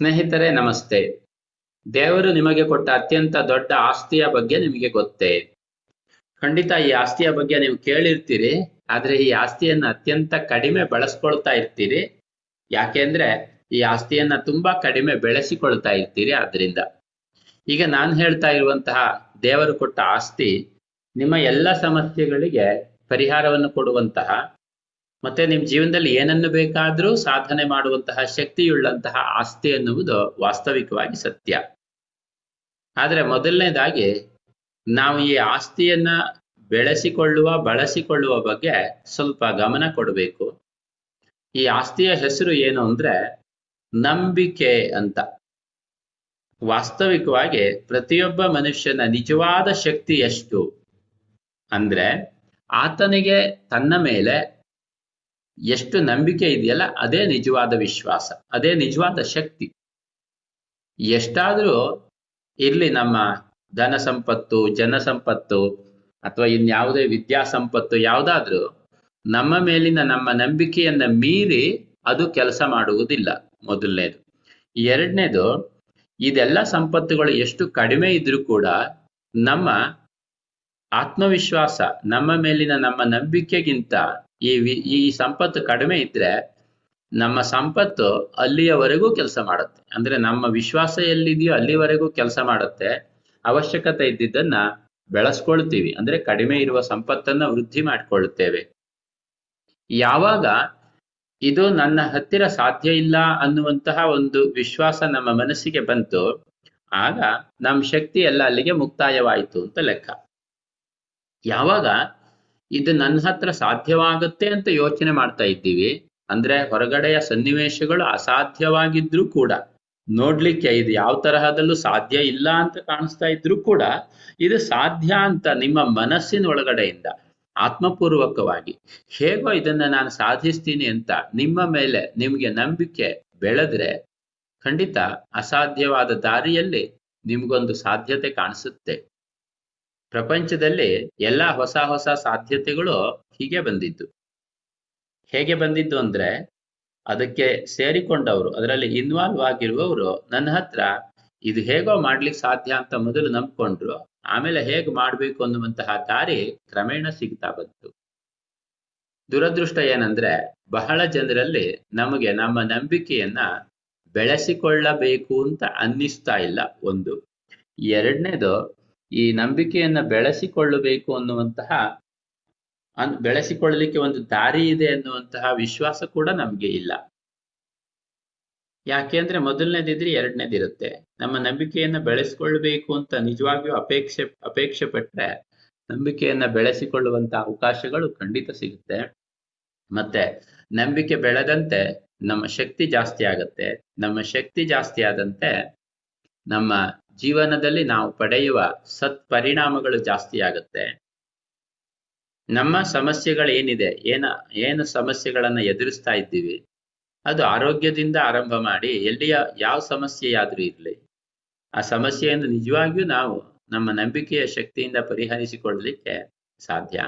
ಸ್ನೇಹಿತರೆ, ನಮಸ್ತೆ. ದೇವರು ನಿಮಗೆ ಕೊಟ್ಟ ಅತ್ಯಂತ ದೊಡ್ಡ ಆಸ್ತಿಯ ಬಗ್ಗೆ ನಿಮಗೆ ಗೊತ್ತೇ. ಖಂಡಿತ ಈ ಆಸ್ತಿಯ ಬಗ್ಗೆ ನೀವು ಕೇಳಿರ್ತೀರಿ, ಆದ್ರೆ ಈ ಆಸ್ತಿಯನ್ನ ಅತ್ಯಂತ ಕಡಿಮೆ ಬಳಸ್ಕೊಳ್ತಾ ಇರ್ತೀರಿ. ಯಾಕೆಂದ್ರೆ, ಈ ಆಸ್ತಿಯನ್ನ ತುಂಬಾ ಕಡಿಮೆ ಬೆಳೆಸಿಕೊಳ್ತಾ ಇರ್ತೀರಿ ಆದ್ರಿಂದ. ಈಗ ನಾನು ಹೇಳ್ತಾ ಇರುವಂತಹ ದೇವರು ಕೊಟ್ಟ ಆಸ್ತಿ, ನಿಮ್ಮ ಎಲ್ಲ ಸಮಸ್ಯೆಗಳಿಗೆ ಪರಿಹಾರವನ್ನು ಕೊಡುವಂತಹ ಮತ್ತೆ ನಿಮ್ ಜೀವನದಲ್ಲಿ ಏನನ್ನು ಬೇಕಾದ್ರೂ ಸಾಧನೆ ಮಾಡುವಂತಹ ಶಕ್ತಿಯುಳ್ಳಂತಹ ಆಸ್ತಿ ಎನ್ನುವುದು ವಾಸ್ತವಿಕವಾಗಿ ಸತ್ಯ. ಆದ್ರೆ ಮೊದಲನೇದಾಗಿ ನಾವು ಈ ಆಸ್ತಿಯನ್ನ ಬೆಳೆಸಿಕೊಳ್ಳುವ, ಬಳಸಿಕೊಳ್ಳುವ ಬಗ್ಗೆ ಸ್ವಲ್ಪ ಗಮನ ಕೊಡಬೇಕು. ಈ ಆಸ್ತಿಯ ಹೆಸರು ಏನು ಅಂದ್ರೆ ನಂಬಿಕೆ ಅಂತ. ವಾಸ್ತವಿಕವಾಗಿ ಪ್ರತಿಯೊಬ್ಬ ಮನುಷ್ಯನ ನಿಜವಾದ ಶಕ್ತಿ ಎಷ್ಟು? ಅಂದ್ರೆ ಆತನಿಗೆ ತನ್ನ ಮೇಲೆ ಎಷ್ಟು ನಂಬಿಕೆ ಇದೆಯಲ್ಲ, ಅದೇ ನಿಜವಾದ ವಿಶ್ವಾಸ, ಅದೇ ನಿಜವಾದ ಶಕ್ತಿ. ಎಷ್ಟಾದರೂ ಇರಲಿ ನಮ್ಮ ಧನ ಸಂಪತ್ತು, ಜನ ಸಂಪತ್ತು, ಅಥವಾ ಇನ್ಯಾವುದೇ ವಿದ್ಯಾ ಸಂಪತ್ತು ಯಾವುದಾದ್ರೂ, ನಮ್ಮ ಮೇಲಿನ ನಮ್ಮ ನಂಬಿಕೆಯನ್ನ ಮೀರಿ ಅದು ಕೆಲಸ ಮಾಡುವುದಿಲ್ಲ ಮೊದಲನೇದು. ಎರಡನೇದು, ಇದೆಲ್ಲ ಸಂಪತ್ತುಗಳು ಎಷ್ಟು ಕಡಿಮೆ ಇದ್ರೂ ಕೂಡ ನಮ್ಮ ಆತ್ಮವಿಶ್ವಾಸ, ನಮ್ಮ ಮೇಲಿನ ನಮ್ಮ ನಂಬಿಕೆಗಿಂತ ಈ ಈ ಸಂಪತ್ತು ಕಡಿಮೆ ಇದ್ರೆ ನಮ್ಮ ಸಂಪತ್ತು ಅಲ್ಲಿಯವರೆಗೂ ಕೆಲಸ ಮಾಡುತ್ತೆ. ಅಂದ್ರೆ ನಮ್ಮ ವಿಶ್ವಾಸ ಎಲ್ಲಿದೆಯೋ ಅಲ್ಲಿವರೆಗೂ ಕೆಲಸ ಮಾಡುತ್ತೆ. ಅವಶ್ಯಕತೆ ಇದ್ದಿದ್ದನ್ನ ಬೆಳೆಸ್ಕೊಳ್ತೀವಿ. ಅಂದ್ರೆ ಕಡಿಮೆ ಇರುವ ಸಂಪತ್ತನ್ನ ವೃದ್ಧಿ ಮಾಡ್ಕೊಳ್ತೇವೆ. ಯಾವಾಗ ಇದು ನನ್ನ ಹತ್ತಿರ ಸಾಧ್ಯ ಇಲ್ಲ ಅನ್ನುವಂತಹ ಒಂದು ವಿಶ್ವಾಸ ನಮ್ಮ ಮನಸ್ಸಿಗೆ ಬಂತು, ಆಗ ನಮ್ಮ ಶಕ್ತಿ ಎಲ್ಲ ಅಲ್ಲಿಗೆ ಮುಕ್ತಾಯವಾಯಿತು ಅಂತ ಲೆಕ್ಕ. ಯಾವಾಗ ಇದು ನನ್ನ ಹತ್ರ ಸಾಧ್ಯವಾಗುತ್ತೆ ಅಂತ ಯೋಚನೆ ಮಾಡ್ತಾ ಇದ್ದೀವಿ. ಅಂದ್ರೆ ಹೊರಗಡೆಯ ಸನ್ನಿವೇಶಗಳು ಅಸಾಧ್ಯವಾಗಿದ್ರೂ ಕೂಡ, ನೋಡ್ಲಿಕ್ಕೆ ಇದು ಯಾವ ತರಹದಲ್ಲೂ ಸಾಧ್ಯ ಇಲ್ಲ ಅಂತ ಕಾಣಿಸ್ತಾ ಇದ್ರೂ ಕೂಡ, ಇದು ಸಾಧ್ಯ ಅಂತ ನಿಮ್ಮ ಮನಸ್ಸಿನ ಒಳಗಡೆಯಿಂದ, ಆತ್ಮಪೂರ್ವಕವಾಗಿ, ಹೇಗೋ ಇದನ್ನ ನಾನು ಸಾಧಿಸ್ತೀನಿ ಅಂತ ನಿಮ್ಮ ಮೇಲೆ ನಿಮ್ಗೆ ನಂಬಿಕೆ ಬೆಳೆದ್ರೆ, ಖಂಡಿತ ಅಸಾಧ್ಯವಾದ ದಾರಿಯಲ್ಲಿ ನಿಮ್ಗೊಂದು ಸಾಧ್ಯತೆ ಕಾಣಿಸುತ್ತೆ. ಪ್ರಪಂಚದಲ್ಲಿ ಎಲ್ಲ ಹೊಸ ಹೊಸ ಸಾಧ್ಯತೆಗಳು ಹೀಗೆ ಬಂದಿದ್ದು ಹೇಗೆ ಬಂದಿದ್ದು ಅಂದ್ರೆ ಅದಕ್ಕೆ ಸೇರಿಕೊಂಡವರು, ಅದರಲ್ಲಿ ಇನ್ವಾಲ್ವ್ ಆಗಿರುವವರು ನನ್ನ ಹತ್ರ ಇದು ಹೇಗೋ ಮಾಡ್ಲಿಕ್ಕೆ ಸಾಧ್ಯ ಅಂತ ಮೊದಲು ನಂಬ್ಕೊಂಡ್ರು, ಆಮೇಲೆ ಹೇಗೆ ಮಾಡ್ಬೇಕು ಅನ್ನುವಂತಹ ದಾರಿ ಕ್ರಮೇಣ ಸಿಗ್ತಾ ಬಂತು. ದುರದೃಷ್ಟ ಏನಂದ್ರೆ ಬಹಳ ಜನರಲ್ಲಿ ನಮಗೆ ನಮ್ಮ ನಂಬಿಕೆಯನ್ನ ಬೆಳೆಸಿಕೊಳ್ಳಬೇಕು ಅಂತ ಅನ್ನಿಸ್ತಾ ಇಲ್ಲ ಒಂದು. ಎರಡನೇದು ಈ ನಂಬಿಕೆಯನ್ನ ಬೆಳೆಸಿಕೊಳ್ಳಬೇಕು ಅನ್ನುವಂತಹ, ಅನ್, ಬೆಳೆಸಿಕೊಳ್ಳಲಿಕ್ಕೆ ಒಂದು ದಾರಿ ಇದೆ ಅನ್ನುವಂತಹ ವಿಶ್ವಾಸ ಕೂಡ ನಮ್ಗೆ ಇಲ್ಲ. ಯಾಕೆಂದ್ರೆ ಮೊದಲನೇದಿದ್ರೆ ಎರಡನೇದಿರುತ್ತೆ. ನಮ್ಮ ನಂಬಿಕೆಯನ್ನ ಬೆಳೆಸಿಕೊಳ್ಳಬೇಕು ಅಂತ ನಿಜವಾಗಿಯೂ ಅಪೇಕ್ಷೆ ಅಪೇಕ್ಷೆ ಪಟ್ರೆ ನಂಬಿಕೆಯನ್ನ ಬೆಳೆಸಿಕೊಳ್ಳುವಂತ ಅವಕಾಶಗಳು ಖಂಡಿತ ಸಿಗುತ್ತೆ. ಮತ್ತೆ ನಂಬಿಕೆ ಬೆಳೆದಂತೆ ನಮ್ಮ ಶಕ್ತಿ ಜಾಸ್ತಿ ಆಗತ್ತೆ. ನಮ್ಮ ಶಕ್ತಿ ಜಾಸ್ತಿ ಆದಂತೆ ನಮ್ಮ ಜೀವನದಲ್ಲಿ ನಾವು ಪಡೆಯುವ ಸತ್ಪರಿಣಾಮಗಳು ಜಾಸ್ತಿ ಆಗುತ್ತೆ ನಮ್ಮ ಸಮಸ್ಯೆಗಳು ಏನಿದೆ? ಏನ, ಏನು ಸಮಸ್ಯೆಗಳನ್ನ ಎದುರಿಸ್ತಾ ಇದ್ದೀವಿ? ಅದು ಆರೋಗ್ಯದಿಂದ ಆರಂಭ ಮಾಡಿ ಎಲ್ಲಿಯ, ಯಾವ ಸಮಸ್ಯೆಯಾದ್ರೂ ಇರಲಿ. ಆ ಸಮಸ್ಯೆಯನ್ನು ನಿಜವಾಗಿಯೂ ನಾವು ನಮ್ಮ ನಂಬಿಕೆಯ ಶಕ್ತಿಯಿಂದ ಪರಿಹರಿಸಿಕೊಳ್ಳಲಿಕ್ಕೆ ಸಾಧ್ಯ.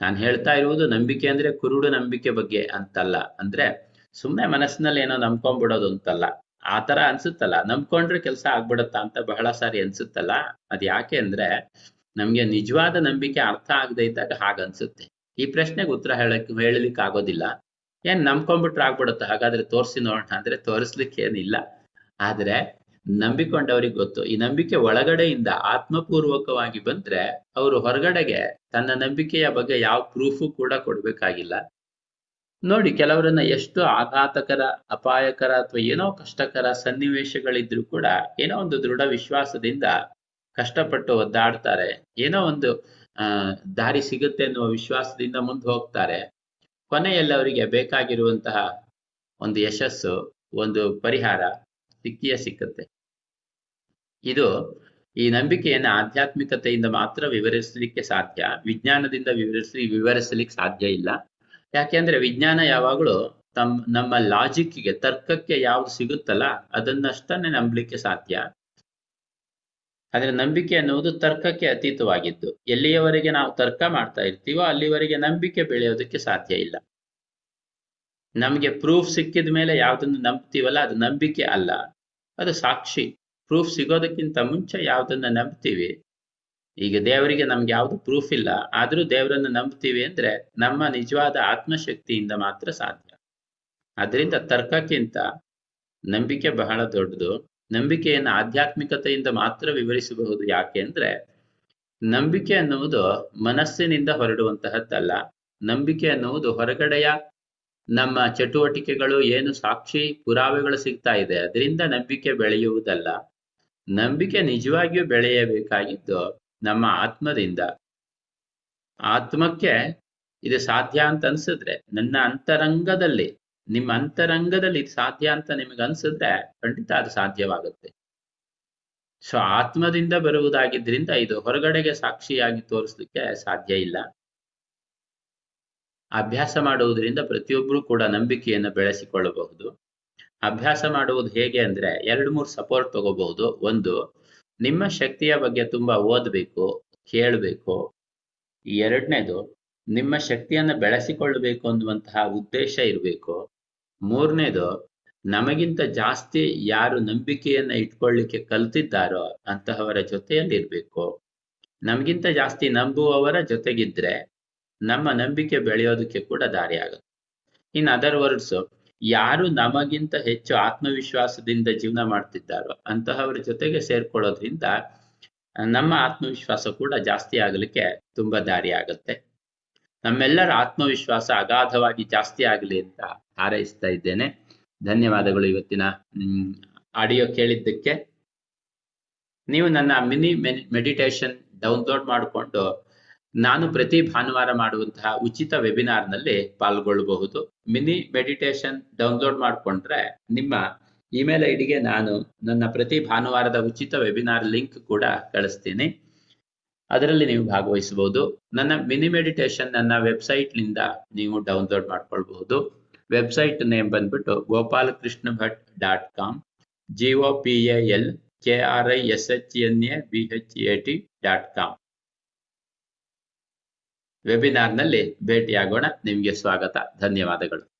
ನಾನು ಹೇಳ್ತಾ ಇರುವುದು ನಂಬಿಕೆ ಅಂದ್ರೆ ಕುರುಡು ನಂಬಿಕೆ ಬಗ್ಗೆ ಅಂತಲ್ಲ. ಅಂದ್ರೆ ಸುಮ್ಮನೆ ಮನಸ್ಸಿನಲ್ಲಿ ಏನೋ ನಂಬ್ಕೊಂಡ್ಬಿಡೋದು ಅಂತಲ್ಲ. ಆ ತರ ಅನ್ಸುತ್ತಲ್ಲ. ನಂಬ್ಕೊಂಡ್ರೆ ಕೆಲಸ ಆಗ್ಬಿಡತ್ತಾ ಅಂತ ಬಹಳ ಸಾರಿ ಅನ್ಸುತ್ತಲ್ಲ. ಅದ್ ಯಾಕೆ ಅಂದ್ರೆ ನಮ್ಗೆ ನಿಜವಾದ ನಂಬಿಕೆ ಅರ್ಥ ಆಗದೆ ಇದ್ದಾಗ ಹಾಗನ್ಸುತ್ತೆ ಈ ಪ್ರಶ್ನೆಗೆ ಉತ್ತರ ಹೇಳಕ್ ಹೇಳಲಿಕ್ಕೆ ಆಗೋದಿಲ್ಲ. ಏನ್ ನಂಬ್ಕೊಂಡ್ಬಿಟ್ರೆ ಆಗ್ಬಿಡುತ್ತೆ? ಹಾಗಾದ್ರೆ ತೋರಿಸಿ ನೋಡೋಣ. ಅಂದ್ರೆ ತೋರಿಸ್ಲಿಕ್ಕೆ ಏನಿಲ್ಲ ಆದ್ರೆ ನಂಬಿಕೊಂಡವ್ರಿಗೆ ಗೊತ್ತು. ಈ ನಂಬಿಕೆ ಒಳಗಡೆಯಿಂದ ಆತ್ಮಪೂರ್ವಕವಾಗಿ ಬಂದ್ರೆ ಅವರು ಹೊರಗಡೆಗೆ ತನ್ನ ನಂಬಿಕೆಯ ಬಗ್ಗೆ ಯಾವ ಪ್ರೂಫು ಕೂಡ ಕೊಡ್ಬೇಕಾಗಿಲ್ಲ. ನೋಡಿ, ಕೆಲವರನ್ನ ಎಷ್ಟು ಆಘಾತಕರ, ಅಪಾಯಕರ ಅಥವಾ ಏನೋ ಕಷ್ಟಕರ ಸನ್ನಿವೇಶಗಳಿದ್ರು ಕೂಡ ಏನೋ ಒಂದು ದೃಢ ವಿಶ್ವಾಸದಿಂದ ಕಷ್ಟಪಟ್ಟು ಒದ್ದಾಡ್ತಾರೆ. ಏನೋ ಒಂದು ದಾರಿ ಸಿಗುತ್ತೆ ಅನ್ನುವ ವಿಶ್ವಾಸದಿಂದ ಮುಂದೆ ಹೋಗ್ತಾರೆ. ಕೊನೆಯಲ್ಲಿ ಅವರಿಗೆ ಬೇಕಾಗಿರುವಂತಹ ಒಂದು ಯಶಸ್ಸು, ಒಂದು ಪರಿಹಾರ ಸಿಕ್ಕಿಯೇ ಸಿಕ್ಕತ್ತೆ. ಇದು ಈ ನಂಬಿಕೆಯನ್ನ ಆಧ್ಯಾತ್ಮಿಕತೆಯಿಂದ ಮಾತ್ರ ವಿವರಿಸಲಿಕ್ಕೆ ಸಾಧ್ಯ, ವಿಜ್ಞಾನದಿಂದ ವಿವರಿಸಿ, ವಿವರಿಸಲಿಕ್ಕೆ ಸಾಧ್ಯ ಇಲ್ಲ. ಯಾಕೆಂದ್ರೆ ವಿಜ್ಞಾನ ಯಾವಾಗಲೂ ತಮ್, ನಮ್ಮ ಲಾಜಿಕ್ಗೆ ತರ್ಕಕ್ಕೆ ಯಾವ್ದು ಸಿಗುತ್ತಲ್ಲ, ಅದನ್ನಷ್ಟನ್ನೇ ನಂಬಲಿಕ್ಕೆ ಸಾಧ್ಯ. ಆದ್ರೆ ನಂಬಿಕೆ ಅನ್ನುವುದು ತರ್ಕಕ್ಕೆ ಅತೀತವಾಗಿದ್ದು, ಎಲ್ಲಿಯವರೆಗೆ ನಾವು ತರ್ಕ ಮಾಡ್ತಾ ಇರ್ತೀವೋ ಅಲ್ಲಿವರೆಗೆ ನಂಬಿಕೆ ಬೆಳೆಯೋದಕ್ಕೆ ಸಾಧ್ಯ ಇಲ್ಲ. ನಮಗೆ ಪ್ರೂಫ್ ಸಿಕ್ಕಿದ ಮೇಲೆ ಯಾವ್ದನ್ನು ನಂಬ್ತೀವಲ್ಲ, ಅದು ನಂಬಿಕೆ ಅಲ್ಲ. ಅದು ಸಾಕ್ಷಿ. ಪ್ರೂಫ್ ಸಿಗೋದಕ್ಕಿಂತ ಮುಂಚೆ ಯಾವ್ದನ್ನ ನಂಬ್ತೀವಿ? ಈಗ ದೇವರಿಗೆ ನಮ್ಗೆ ಯಾವ್ದು ಪ್ರೂಫ್ ಇಲ್ಲ. ಆದ್ರೂ ದೇವರನ್ನು ನಂಬ್ತೀವಿ ಅಂದ್ರೆ ನಮ್ಮ ನಿಜವಾದ ಆತ್ಮಶಕ್ತಿಯಿಂದ ಮಾತ್ರ ಸಾಧ್ಯ. ಅದರಿಂದ ತರ್ಕಕ್ಕಿಂತ ನಂಬಿಕೆ ಬಹಳ ದೊಡ್ಡದು. ನಂಬಿಕೆಯನ್ನು ಆಧ್ಯಾತ್ಮಿಕತೆಯಿಂದ ಮಾತ್ರ ವಿವರಿಸಬಹುದು ಯಾಕೆ ಅಂದ್ರೆ ನಂಬಿಕೆ ಅನ್ನುವುದು ಮನಸ್ಸಿನಿಂದ ಹೊರಡುವಂತಹದ್ದಲ್ಲ. ನಂಬಿಕೆ ಅನ್ನುವುದು ಹೊರಗಡೆಯ ನಮ್ಮ ಚಟುವಟಿಕೆಗಳು ಏನು ಸಾಕ್ಷಿ ಪುರಾವೆಗಳು ಸಿಗ್ತಾ ಇದೆ. ಅದರಿಂದ ನಂಬಿಕೆ ಬೆಳೆಯುವುದಲ್ಲ. ನಂಬಿಕೆ ನಿಜವಾಗಿಯೂ ಬೆಳೆಯಬೇಕಾಗಿದ್ದು ನಮ್ಮ ಆತ್ಮದಿಂದ. ಆತ್ಮಕ್ಕೆ ಇದು ಸಾಧ್ಯ ಅಂತ ಅನ್ಸಿದ್ರೆ, ನನ್ನ ಅಂತರಂಗದಲ್ಲಿ, ನಿಮ್ಮ ಅಂತರಂಗದಲ್ಲಿ ಇದು ಸಾಧ್ಯ ಅಂತ ನಿಮಗೆ ಅನ್ಸಿದ್ರೆ ಖಂಡಿತ ಅದು ಸಾಧ್ಯವಾಗುತ್ತೆ. ಸೊ ಆತ್ಮದಿಂದ ಬರುವುದಾಗಿದ್ದರಿಂದ ಇದು ಹೊರಗಡೆಗೆ ಸಾಕ್ಷಿಯಾಗಿ ತೋರಿಸ್ಲಿಕ್ಕೆ ಸಾಧ್ಯ ಇಲ್ಲ. ಅಭ್ಯಾಸ ಮಾಡುವುದರಿಂದ ಪ್ರತಿಯೊಬ್ಬರೂ ಕೂಡ ನಂಬಿಕೆಯನ್ನು ಬೆಳೆಸಿಕೊಳ್ಳಬಹುದು. ಅಭ್ಯಾಸ ಮಾಡುವುದು ಹೇಗೆ ಅಂದ್ರೆ, ಎರಡು ಮೂರು ಸಪೋರ್ಟ್ ತಗೋಬಹುದು. ಒಂದು ನಿಮ್ಮ ಶಕ್ತಿಯ ಬಗ್ಗೆ ತುಂಬಾ ಓದಬೇಕು, ಕೇಳಬೇಕು. ಎರಡನೇದು, ನಿಮ್ಮ ಶಕ್ತಿಯನ್ನ ಬೆಳೆಸಿಕೊಳ್ಳಬೇಕು ಅನ್ನುವಂತಹ ಉದ್ದೇಶ ಇರಬೇಕು. ಮೂರನೇದು, ನಮಗಿಂತ ಜಾಸ್ತಿ ಯಾರು ನಂಬಿಕೆಯನ್ನ ಇಟ್ಕೊಳ್ಳಿಕ್ಕೆ ಕಲ್ತಿದ್ದಾರೋ ಅಂತಹವರ ಜೊತೆಯಲ್ಲಿ ಇರ್ಬೇಕು ನಮಗಿಂತ ಜಾಸ್ತಿ ನಂಬುವವರ ಜೊತೆಗಿದ್ರೆ ನಮ್ಮ ನಂಬಿಕೆ ಬೆಳೆಯೋದಕ್ಕೆ ಕೂಡ ದಾರಿ ಆಗುತ್ತೆ ಇನ್ ಅದರ್ ವರ್ಡ್ಸ್ ಯಾರು ನಮಗಿಂತ ಹೆಚ್ಚು ಆತ್ಮವಿಶ್ವಾಸದಿಂದ ಜೀವನ ಮಾಡ್ತಿದ್ದಾರೋ ಅಂತಹವರ ಜೊತೆಗೆ ಸೇರ್ಕೊಳ್ಳೋದ್ರಿಂದ, ನಮ್ಮ ಆತ್ಮವಿಶ್ವಾಸ ಕೂಡ ಜಾಸ್ತಿ ಆಗಲಿಕ್ಕೆ ತುಂಬಾ ದಾರಿ ಆಗುತ್ತೆ. ನಮ್ಮೆಲ್ಲರ ಆತ್ಮವಿಶ್ವಾಸ ಅಗಾಧವಾಗಿ ಜಾಸ್ತಿ ಆಗಲಿ ಅಂತ ಹಾರೈಸ್ತಾ ಇದ್ದೇನೆ. ಧನ್ಯವಾದಗಳು ಇವತ್ತಿನ ಆಡಿಯೋ ಕೇಳಿದ್ದಕ್ಕೆ. ನೀವು ನನ್ನ ಮಿನಿ ಮೆಡಿಟೇಷನ್ ಡೌನ್ಲೋಡ್ ಮಾಡಿಕೊಂಡು ನಾನು ಪ್ರತಿ ಭಾನುವಾರ ಮಾಡುವಂತಹ ಉಚಿತ ವೆಬಿನಾರ್ನಲ್ಲಿ ಪಾಲ್ಗೊಳ್ಳಬಹುದು. ಮಿನಿ ಮೆಡಿಟೇಷನ್ ಡೌನ್ಲೋಡ್ ಮಾಡಿಕೊಂಡ್ರೆ ನಿಮ್ಮ ಇಮೇಲ್ ಐ ಡಿಗೆ ನಾನು ನನ್ನ ಪ್ರತಿ ಭಾನುವಾರದ ಉಚಿತ ವೆಬಿನಾರ್ ಲಿಂಕ್ ಕೂಡ ಕಳಿಸ್ತೀನಿ. ಅದರಲ್ಲಿ ನೀವು ಭಾಗವಹಿಸಬಹುದು. ನನ್ನ ಮಿನಿ ಮೆಡಿಟೇಷನ್ ನನ್ನ ವೆಬ್ಸೈಟ್ನಿಂದ ನೀವು ಡೌನ್ಲೋಡ್ ಮಾಡ್ಕೊಳ್ಬಹುದು. ವೆಬ್ಸೈಟ್ ನೇಮ್ ಬಂದ್ಬಿಟ್ಟು Gopalakrishna Bhat dot com. G O P L K R I S H N A B H A T dot com. ವೆಬಿನಾರ್ನಲ್ಲಿ ಭೇಟಿಯಾಗೋಣ. ನಿಮಗೆ ಸ್ವಾಗತ. ಧನ್ಯವಾದಗಳು.